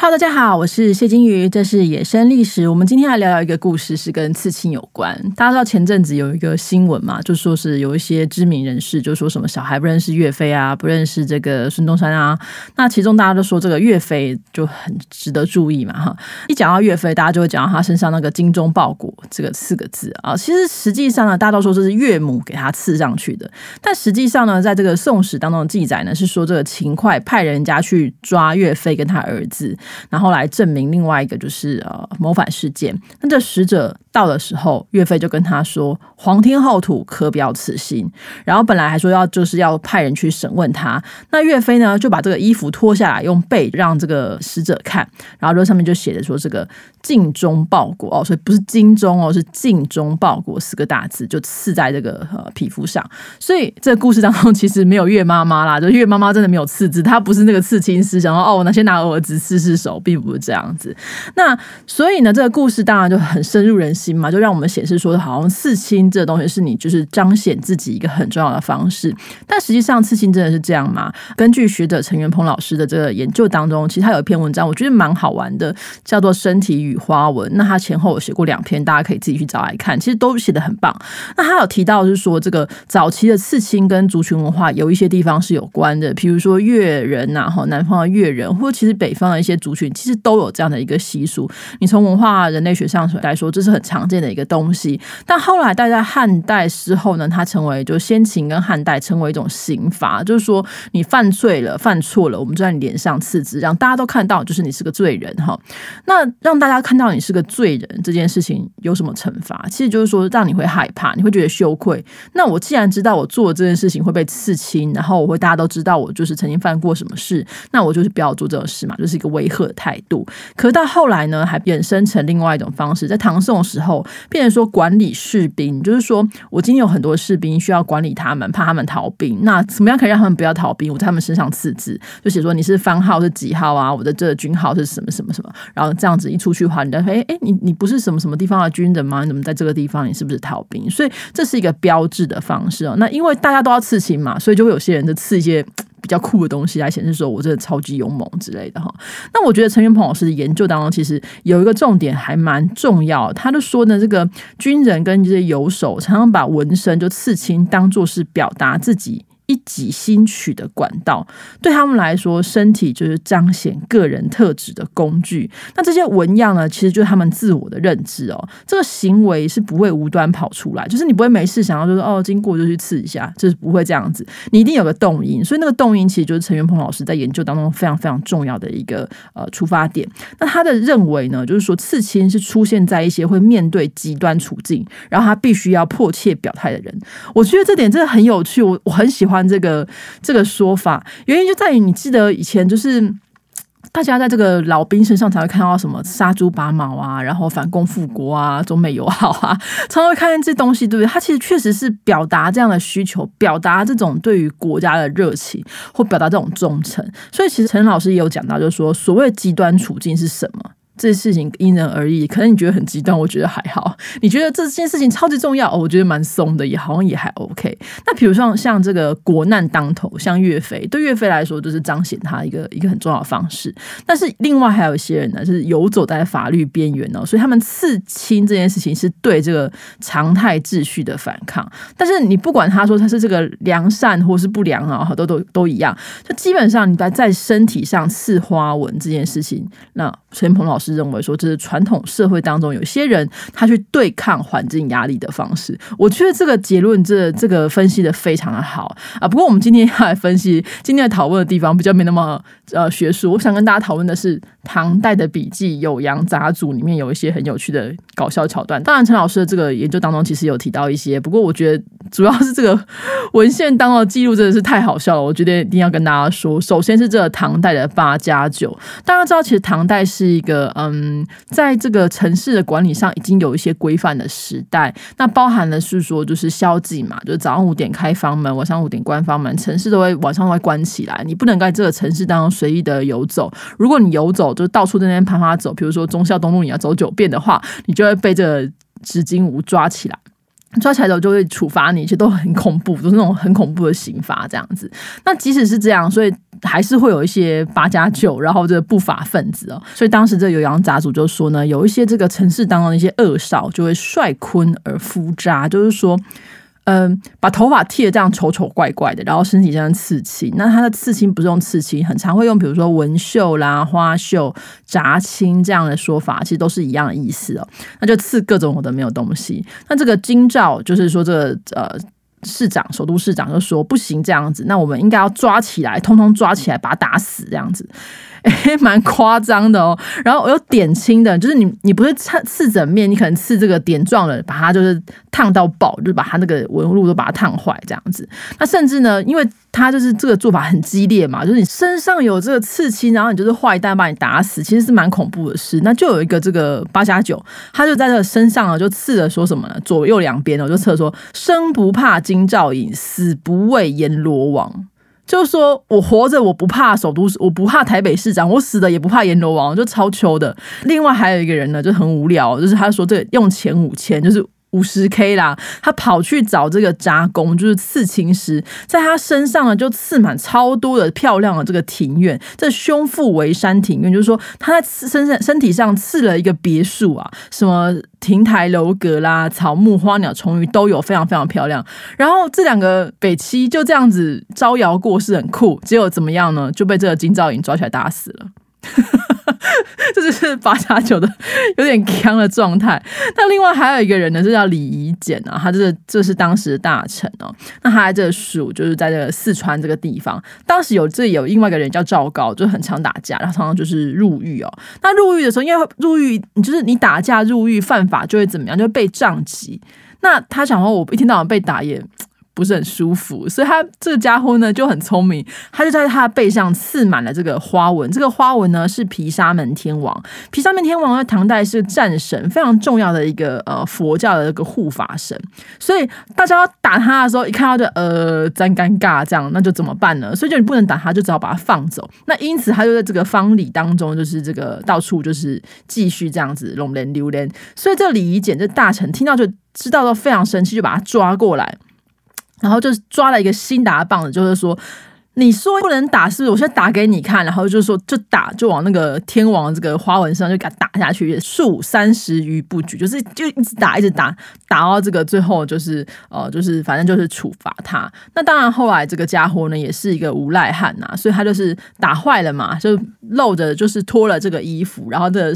Hello，大家好，我是谢金鱼，这是野生历史。我们今天来聊聊一个故事，是跟刺青有关。大家知道前阵子有一个新闻嘛，就说是有一些知名人士就说什么小孩不认识岳飞啊，不认识这个孙中山啊。那其中大家都说这个岳飞就很值得注意嘛，哈。一讲到岳飞，大家就会讲到他身上那个精忠报国这个四个字啊。其实实际上呢，大家都说这是岳母给他刺上去的，但实际上呢，在这个宋史当中的记载呢，是说这个秦桧派人家去抓岳飞跟他儿子。然后来证明另外一个就是呃谋反事件。那这使者到的时候，岳飞就跟他说：“皇天厚土，可表此心。”然后本来还说要就是要派人去审问他。那岳飞呢就把这个衣服脱下来，用背让这个使者看。然后这上面就写着说：“这个尽忠报国哦，所以不是精忠哦，是尽忠报国四个大字就刺在这个呃皮肤上。”所以这个故事当中其实没有岳妈妈啦，就岳妈妈真的没有刺字，她不是那个刺青师，想说哦，那先拿儿子试试手。并不是这样子，那所以呢，这个故事当然就很深入人心心嘛，就让我们显示说，好像刺青这个东西是你就是彰显自己一个很重要的方式。但实际上，刺青真的是这样吗？根据学者陈元鹏老师的这个研究当中，其实他有一篇文章，我觉得蛮好玩的，叫做《身体与花纹》。那他前后有写过两篇，大家可以自己去找来看，其实都写得很棒。那他有提到就是说，这个早期的刺青跟族群文化有一些地方是有关的，比如说越人呐，哈，南方的越人，或者其实北方的一些族群。其实都有这样的一个习俗，你从文化人类学上来说，这是很常见的一个东西。但后来，大家汉代之后呢，它成为就先秦跟汉代成为一种刑罚，就是说你犯罪了、犯错了，我们就在你脸上刺字，让大家都看到，就是你是个罪人哈。那让大家看到你是个罪人这件事情有什么惩罚？其实就是说让你会害怕，你会觉得羞愧。那我既然知道我做这件事情会被刺青，然后我会大家都知道我就是曾经犯过什么事，那我就是不要做这种事嘛，就是一个威吓。的态度，可是到后来呢，还衍生成另外一种方式，在唐宋时时候，变成说管理士兵，就是说我今天有很多士兵需要管理他们，怕他们逃兵，那怎么样可以让他们不要逃兵？我在他们身上刺字，就写说你是番号是几号啊？我的这个军号是什么什么什么？然后这样子一出去的话，你就说，哎哎，你你不是什么什么地方的军人吗？你怎么在这个地方？你是不是逃兵？所以这是一个标志的方式哦。那因为大家都要刺青嘛，所以就会有些人就刺一些。比较酷的东西来显示说，我真的超级勇猛之类的哈。那我觉得陈云鹏老师的研究当中，其实有一个重点还蛮重要。他就说呢，这个军人跟这些游手常常把纹身就刺青当做是表达自己。一己心取的管道，对他们来说，身体就是彰显个人特质的工具。那这些纹样呢，其实就是他们自我的认知哦。这个行为是不会无端跑出来，就是你不会没事想要就是哦，经过就去刺一下，就是不会这样子。你一定有个动因，所以那个动因其实就是陈元鹏老师在研究当中非常非常重要的一个呃出发点。那他的认为呢，就是说刺青是出现在一些会面对极端处境，然后他必须要迫切表态的人。我觉得这点真的很有趣，我我很喜欢。这个这个说法原因就在于，你记得以前就是 大家在这个老兵身上才会看到什么杀猪拔毛啊，然后反共复国啊，中美友好啊，常常会看见这东西，对不对？他其实确实是表达这样的需求，表达这种对于国家的热情，或表达这种忠诚。所以，其实陈老师也有讲到，就是说，所谓极端处境是什么？这事情因人而异，可能你觉得很极端，我觉得还好。你觉得这件事情超级重要，哦，我觉得蛮松的，也好像也还 OK。那比如说像这个国难当头，像岳飞，对岳飞来说就是彰显他一个一个很重要的方式。但是另外还有一些人呢，是游走在法律边缘哦，所以他们刺青这件事情是对这个常态秩序的反抗。但是你不管他说他是这个良善或是不良啊，都都都一样。就基本上你在在身体上刺花纹这件事情，那陈鹏老师。认为说这是传统社会当中有些人他去对抗环境压力的方式，我觉得这个结论这这个分析的非常的好啊。不过我们今天要来分析今天的讨论的地方比较没那么呃学术，我想跟大家讨论的是唐代的笔记《酉阳杂俎》里面有一些很有趣的搞笑桥段。当然陈老师的这个研究当中其实有提到一些，不过我觉得主要是这个 文献当中的记录真的是太好笑了，我觉得一定要跟大家说。首先是这个唐代的八加九，大家知道其实唐代是一个。嗯，在这个城市的管理上已经有一些规范的时代，那包含的是说，就是宵禁嘛，就是早上五点开房门，晚上五点关房门，城市都会晚上都会关起来，你不能在这个城市当中随意的游走。如果你游走，就到处在那边爬爬走，比如说忠孝东路你要走九遍的话，你就会被这个执金屋抓起来。抓起来后就会处罚你，其实都很恐怖，都是那种很恐怖的刑罚这样子。那即使是这样，所以还是会有一些八加九，然后这不法分子哦。所以当时这个有阳杂族就说呢，有一些这个城市当中的一些恶少就会率坤而夫渣，就是说。嗯，把头发剃得这样丑丑怪怪的，然后身体这样刺青。那他的刺青不是用刺青，很常会用，比如说纹绣啦、花绣、扎青这样的说法，其实都是一样的意思哦。那就刺各种的没有东西。那这个京兆就是说，这个呃市长、首都市长就说不行这样子，那我们应该要抓起来，通通抓起来，把他打死这样子。诶，蛮夸张的哦。然后我有点青的，就是你你不是刺刺整面，你可能刺这个点状的，把它就是烫到爆，就把它那个纹路都把它烫坏这样子。那甚至呢，因为他就是这个做法很激烈嘛，就是你身上有这个刺青，然后你就是坏蛋把你打死，其实是蛮恐怖的事。那就有一个这个八加九，他就在这个身上啊，就刺了说什么呢？左右两边哦，就刺说生不怕金兆尹，死不畏阎罗王。就是说我活着我不怕首都，我不怕台北市长，我死的也不怕阎罗王，就超秋的。另外还有一个人呢，就很无聊，就是他说这个用钱五千，就是。五十 K 啦，他跑去找这个杂工，就是刺青师，在他身上呢就刺满超多的漂亮的这个庭院，这胸腹为山庭院，就是说他在身上身体上刺了一个别墅啊，什么亭台楼阁啦、草木花鸟虫鱼都有，非常非常漂亮。然后这两个北七就这样子招摇过市，很酷，结果怎么样呢？就被这个京兆尹抓起来打死了。这 就是八加九的有点锵的状态。那另外还有一个人呢，就叫李夷简啊，他这是这是当时的大臣哦。那他在这个蜀，就是在这个四川这个地方，当时有这有另外一个人叫赵高，就很常打架，然后常常就是入狱哦。那入狱的时候，因为入狱，你就是你打架入狱犯法就会怎么样，就会被杖击。那他想说，我一天到晚被打也。不是很舒服，所以他这个家伙呢就很聪明，他就在他的背上刺满了这个花纹。这个花纹呢是毗沙门天王，毗沙门天王在唐代是战神，非常重要的一个呃佛教的一个护法神。所以大家要打他的时候，一看到就呃真尴尬，这样那就怎么办呢？所以就你不能打他，就只好把他放走。那因此他就在这个方礼当中，就是这个到处就是继续这样子龙连流连。所以这李仪简这大臣听到就知道都非常生气，就把他抓过来。然后就抓了一个新打的棒子，就是说，你说不能打，是不是？我现在打给你看。然后就说，就打，就往那个天王这个花纹上就给他打下去，数三十余不举，就是就一直打，一直打，打到这个最后就是呃，就是反正就是处罚他。那当然后来这个家伙呢，也是一个无赖汉呐，所以他就是打坏了嘛，就露着就是脱了这个衣服，然后这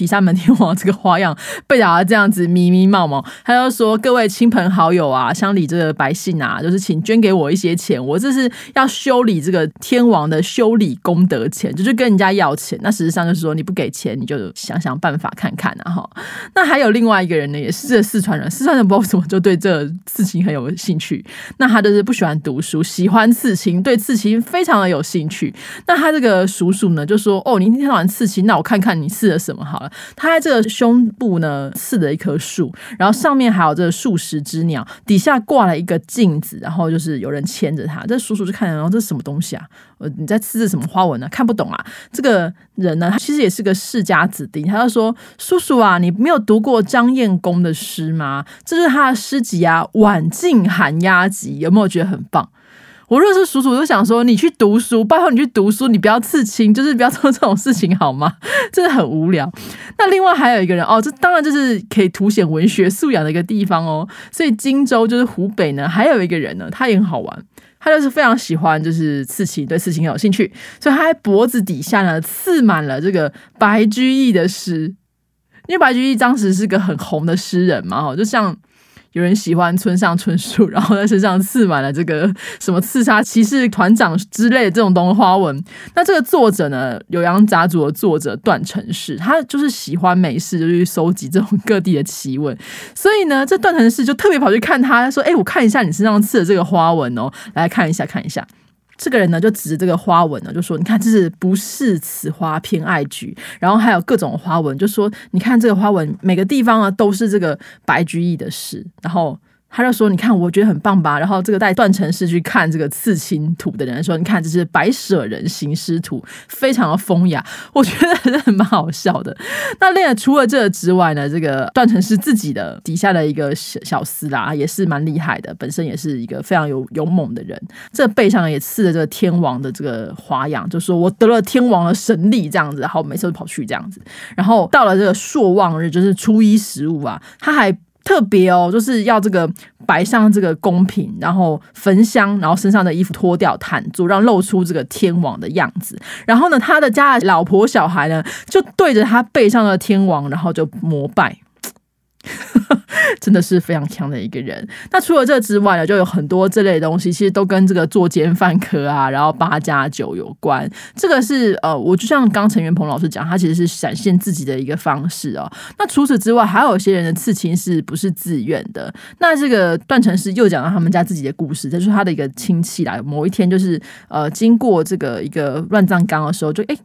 个。毘沙门天王这个花样被打得这样子迷迷冒冒，他就说：“各位亲朋好友啊，乡里这个百姓啊，就是请捐给我一些钱，我这是要修理这个天王的修理功德钱，就是跟人家要钱。那实际上就是说，你不给钱，你就想想办法看看啊哈。那还有另外一个人呢，也是这四川人，四川人不知道为什么就对这刺青很有兴趣。那他就是不喜欢读书，喜欢刺青，对刺青非常的有兴趣。那他这个叔叔呢，就说：哦，你一天到晚刺青，那我看看你刺了什么好了。”他在这个胸部呢刺了一棵树，然后上面还有这数十只鸟，底下挂了一个镜子，然后就是有人牵着他。这叔叔就看，然后这是什么东西啊？呃，你在刺着什么花纹呢？看不懂啊。这个人呢，他其实也是个世家子弟，他就说：“叔叔啊，你没有读过张晏公的诗吗？这是他的诗集啊，《晚近寒鸦集》，有没有觉得很棒？”我若是叔叔，就想说你去读书，拜托你去读书，你不要刺青，就是不要做这种事情好吗？真的很无聊。那另外还有一个人哦，这当然就是可以凸显文学素养的一个地方哦。所以荆州就是湖北呢，还有一个人呢，他也很好玩，他就是非常喜欢就是刺青，对刺青有兴趣，所以他在脖子底下呢刺满了这个白居易的诗，因为白居易当时是个很红的诗人嘛，哦，就像。有人喜欢村上春树，然后在身上刺满了这个什么刺杀骑士团长之类的这种东西花纹。那这个作者呢，酉阳杂族的作者段成式，他就是喜欢美式，就去收集这种各地的奇闻。所以呢，这段成式就特别跑去看他，说：“哎，我看一下你身上刺的这个花纹哦，来看一下，看一下。”这个人呢，就指着这个花纹呢，就说：“你看，这是不是此花偏爱菊。”然后还有各种花纹，就说：“你看这个花纹，每个地方啊都是这个白居易的诗。”然后他就说：“你看，我觉得很棒吧？”然后这个带段成式去看这个刺青图的人说：“你看，这是白舍人行尸图，非常的风雅。”我觉得还是很蛮好笑的。那另外除了这个之外呢，这个段成式自己的底下的一个小小厮啦，也是蛮厉害的，本身也是一个非常有勇猛的人。这背上也刺了这个天王的这个花样，就说我得了天王的神力这样子，然后每次都跑去这样子。然后到了这个朔望日，就是初一十五啊，他还。特别哦，就是要这个摆上这个贡品，然后焚香，然后身上的衣服脱掉，毯住，让露出这个天王的样子。然后呢，他的家老婆小孩呢，就对着他背上的天王，然后就膜拜。真的是非常强的一个人。那除了这之外呢，就有很多这类东西，其实都跟这个作奸犯科啊，然后八加九有关。这个是呃，我就像刚陈元鹏老师讲，他其实是展现自己的一个方式哦。那除此之外，还有一些人的刺青是不是自愿的？那这个段成师又讲到他们家自己的故事，就是他的一个亲戚啦。某一天就是呃，经过这个一个乱葬岗的时候就，就、欸、诶。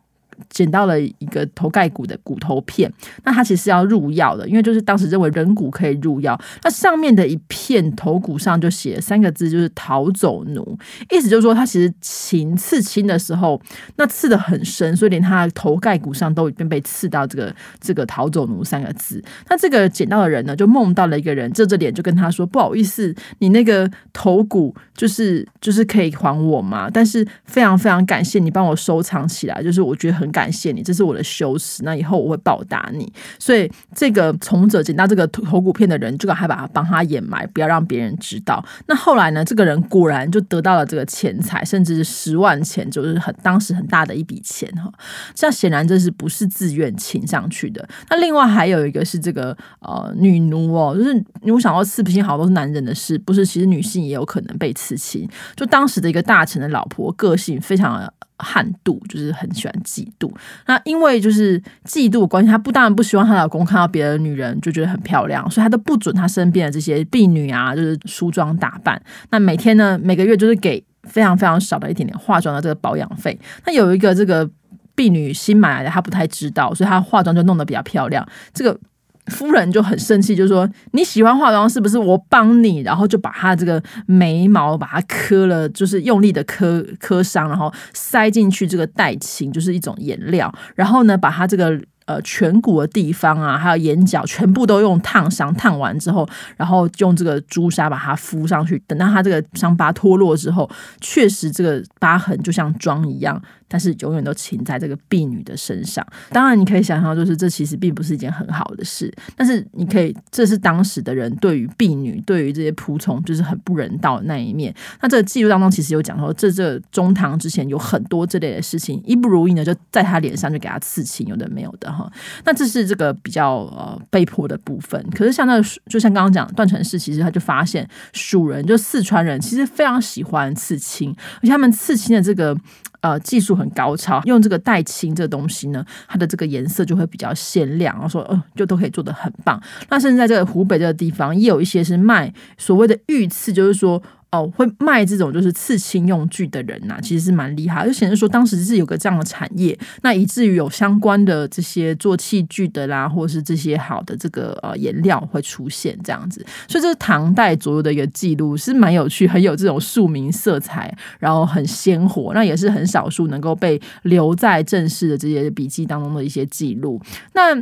捡到了一个头盖骨的骨头片，那他其实要入药的，因为就是当时认为人骨可以入药。那上面的一片头骨上就写三个字，就是“逃走奴”，意思就是说他其实秦刺青的时候，那刺得很深，所以连他头盖骨上都已经被刺到这个这个“逃走奴”三个字。那这个捡到的人呢，就梦到了一个人，遮着脸就跟他说：“不好意思，你那个头骨就是就是可以还我吗？但是非常非常感谢你帮我收藏起来，就是我觉得很感。”谢你，这是我的羞耻。那以后我会报答你。所以这个从者捡到这个头骨片的人，就还把他帮他掩埋，不要让别人知道。那后来呢，这个人果然就得到了这个钱财，甚至是十万钱，就是很当时很大的一笔钱哈。这样显然这是不是自愿请上去的？那另外还有一个是这个呃女奴哦，就是你想到刺青好多是男人的事，不是？其实女性也有可能被刺青。就当时的一个大臣的老婆，个性非常。悍妒，就是很喜欢嫉妒。那因为就是嫉妒关系，她不当然不希望她老公看到别的女人就觉得很漂亮，所以她都不准她身边的这些婢女啊，就是梳妆打扮。那每天呢，每个月就是给非常非常少的一点点化妆的这个保养费。那有一个这个婢女新买来的，她不太知道，所以她化妆就弄得比较漂亮。这个。夫人就很生气，就说：“你喜欢化妆是不是？我帮你。”然后就把她这个眉毛把它磕了，就是用力的磕磕伤，然后塞进去这个黛青，就是一种颜料。然后呢，把她这个呃颧骨的地方啊，还有眼角，全部都用烫伤烫完之后，然后用这个朱砂把它敷上去。等到她这个伤疤脱落之后，确实这个疤痕就像妆一样。但是永远都请在这个婢女的身上。当然，你可以想象，就是这其实并不是一件很好的事。但是你可以，这是当时的人对于婢女、对于这些仆从，就是很不人道的那一面。那这个记录当中其实有讲说，这这中堂之前有很多这类的事情，一不如意呢，就在他脸上就给他刺青，有的没有的哈。那这是这个比较呃被迫的部分。可是像那个，就像刚刚讲段成式，其实他就发现蜀人，就四川人，其实非常喜欢刺青，而且他们刺青的这个。呃，技术很高超，用这个黛青这个东西呢，它的这个颜色就会比较鲜亮，然后说，呃，就都可以做的很棒。那甚至在这个湖北这个地方，也有一些是卖所谓的玉刺，就是说。哦，会卖这种就是刺青用具的人呐、其实是蛮厉害，就显示说当时是有个这样的产业，那以至于有相关的这些做器具的啦，或者是这些好的这个呃颜料会出现这样子，所以这是唐代左右的一个记录，是蛮有趣，很有这种庶民色彩，然后很鲜活，那也是很少数能够被留在正式的这些笔记当中的一些记录，那。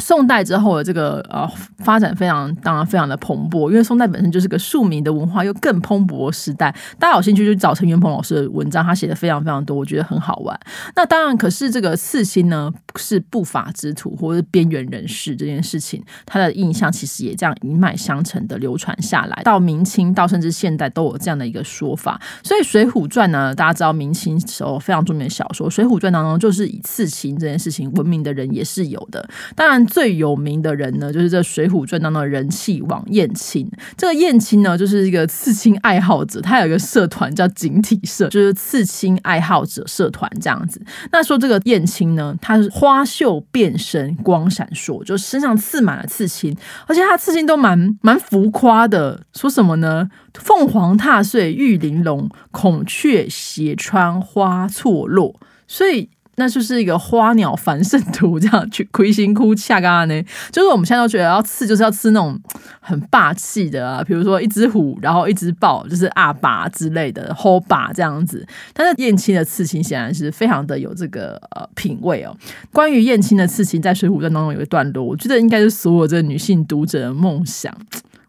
宋代之后的这个呃发展非常当然非常的蓬勃，因为宋代本身就是个庶民的文化，又更蓬勃的时代。大家有兴趣就找陈元鹏老师的文章，他写的非常非常多，我觉得很好玩。那当然，可是这个刺青呢，是不法之徒或者是边缘人士这件事情，他的印象其实也这样一脉相承的流传下来，到明清到甚至现代都有这样的一个说法。所以《水浒传》呢，大家知道明清时候非常著名的小说，《水浒传》当中就是以刺青这件事情闻名的人也是有的。当然。最有名的人呢，就是这《水浒传》当中的人气王燕青。这个燕青呢，就是一个刺青爱好者，他有一个社团叫锦体社，就是刺青爱好者社团这样子。那说这个燕青呢，他是花绣变身，光闪烁，就身上刺满了刺青，而且他刺青都蛮蛮浮夸的。说什么呢？凤凰踏碎玉玲珑，孔雀斜穿花错落。所以。那就是一个花鸟繁盛图，这样去亏心哭恰嘎呢。就是我们现在都觉得要刺，就是要刺那种很霸气的啊，比如说一只虎，然后一只豹，就是阿爸之类的，吼爸这样子。但是燕青的刺青显然是非常的有这个呃品味哦。关于燕青的刺青，在《水浒传》当中有一段落，我觉得应该是所有这个女性读者的梦想。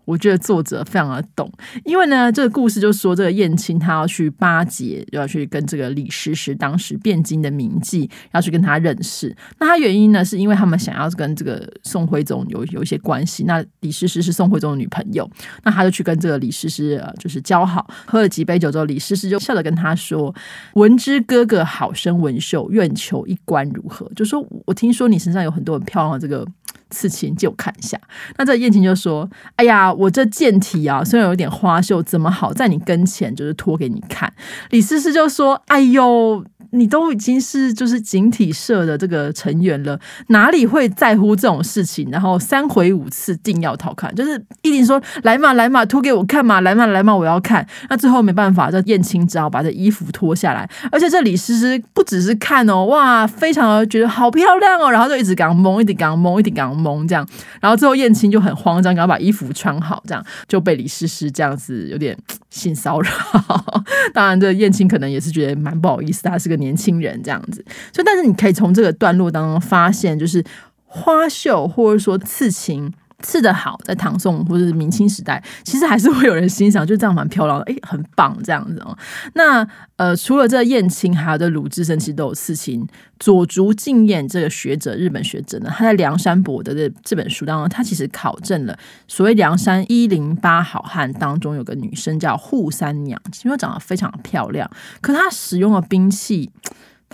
我觉得作者非常的懂，因为呢，这个故事就说这个燕青他要去巴结，要去跟这个李师师当时汴京的名妓，要去跟他认识。那他原因呢，是因为他们想要跟这个宋徽宗有有一些关系。那李师师是宋徽宗的女朋友，那他就去跟这个李师师呃就是交好，喝了几杯酒之后，李师师就笑着跟他说：“闻之哥哥好生文秀，愿求一观如何？”就说我听说你身上有很多很漂亮的这个。刺青借我看一下，那这燕青就说：“哎呀，我这剑体啊，虽然有点花绣，怎么好在你跟前就是脱给你看？”李思思就说：“哎呦。”你都已经是就是警体社的这个成员了，哪里会在乎这种事情？然后三回五次定要讨看，就是一定说来嘛来嘛脱给我看嘛，来嘛来嘛我要看。那最后没办法，这燕青只好把这衣服脱下来。而且这李诗诗不只是看哦，哇，非常的觉得好漂亮哦，然后就一直刚蒙，一直刚蒙，一直刚蒙这样。然后最后燕青就很慌张，然后把衣服穿好，这样就被李诗诗这样子有点性骚扰。当然，这燕青可能也是觉得蛮不好意思，他是个。年轻人这样子，所以但是你可以从这个段落当中发现，就是花绣或者说刺青刺得好，在唐宋或者是明清时代，其实还是会有人欣赏，就这样蛮漂亮的，诶，很棒这样子哦。那呃，除了这燕青，还有这鲁智深其实都有刺青。佐竹敬彦这个学者，日本学者呢，他在梁山伯的这这本书当中，他其实考证了所谓梁山一零八好汉当中有个女生叫扈三娘，因为长得非常漂亮，可她使用的兵器。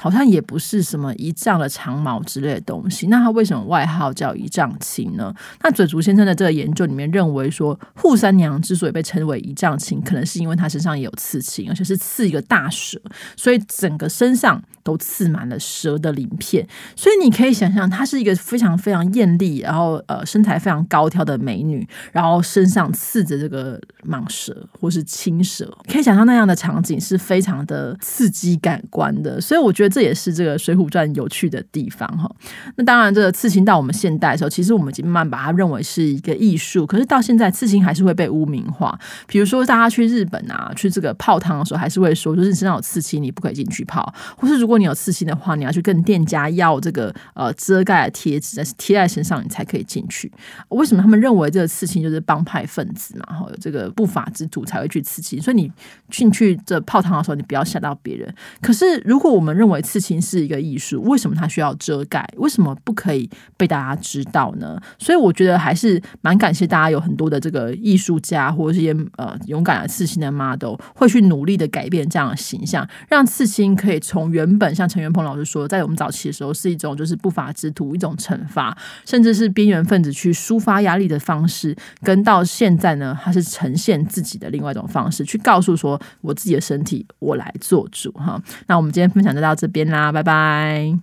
好像也不是什么一丈的长矛之类的东西，那他为什么外号叫一丈青呢？那嘴竹先生的这个研究里面认为说，扈三娘之所以被称为一丈青，可能是因为她身上也有刺青，而且是刺一个大蛇，所以整个身上都刺满了蛇的鳞片。所以你可以想象，她是一个非常非常艳丽，然后呃身材非常高挑的美女，然后身上刺着这个蟒蛇或是青蛇，可以想象那样的场景是非常的刺激感官的。所以我觉得。这也是这个《水浒传》有趣的地方哈。那当然，这个刺青到我们现代的时候，其实我们已经慢慢把它认为是一个艺术。可是到现在，刺青还是会被污名化。比如说，大家去日本啊，去这个泡汤的时候，还是会说，就是你身上有刺青，你不可以进去泡。或是如果你有刺青的话，你要去跟店家要这个呃遮盖的贴纸，但是贴在身上，你才可以进去。为什么他们认为这个刺青就是帮派分子嘛？哈，有这个不法之徒才会去刺青。所以你进去这泡汤的时候，你不要吓到别人。可是如果我们认为为刺青是一个艺术，为什么它需要遮盖？为什么不可以被大家知道呢？所以我觉得还是蛮感谢大家有很多的这个艺术家或者是一些呃勇敢的刺青的 model 会去努力的改变这样的形象，让刺青可以从原本像陈元鹏老师说，在我们早期的时候是一种就是不法之徒一种惩罚，甚至是边缘分子去抒发压力的方式，跟到现在呢，它是呈现自己的另外一种方式，去告诉说我自己的身体我来做主哈。那我们今天分享就到这边啦。拜拜。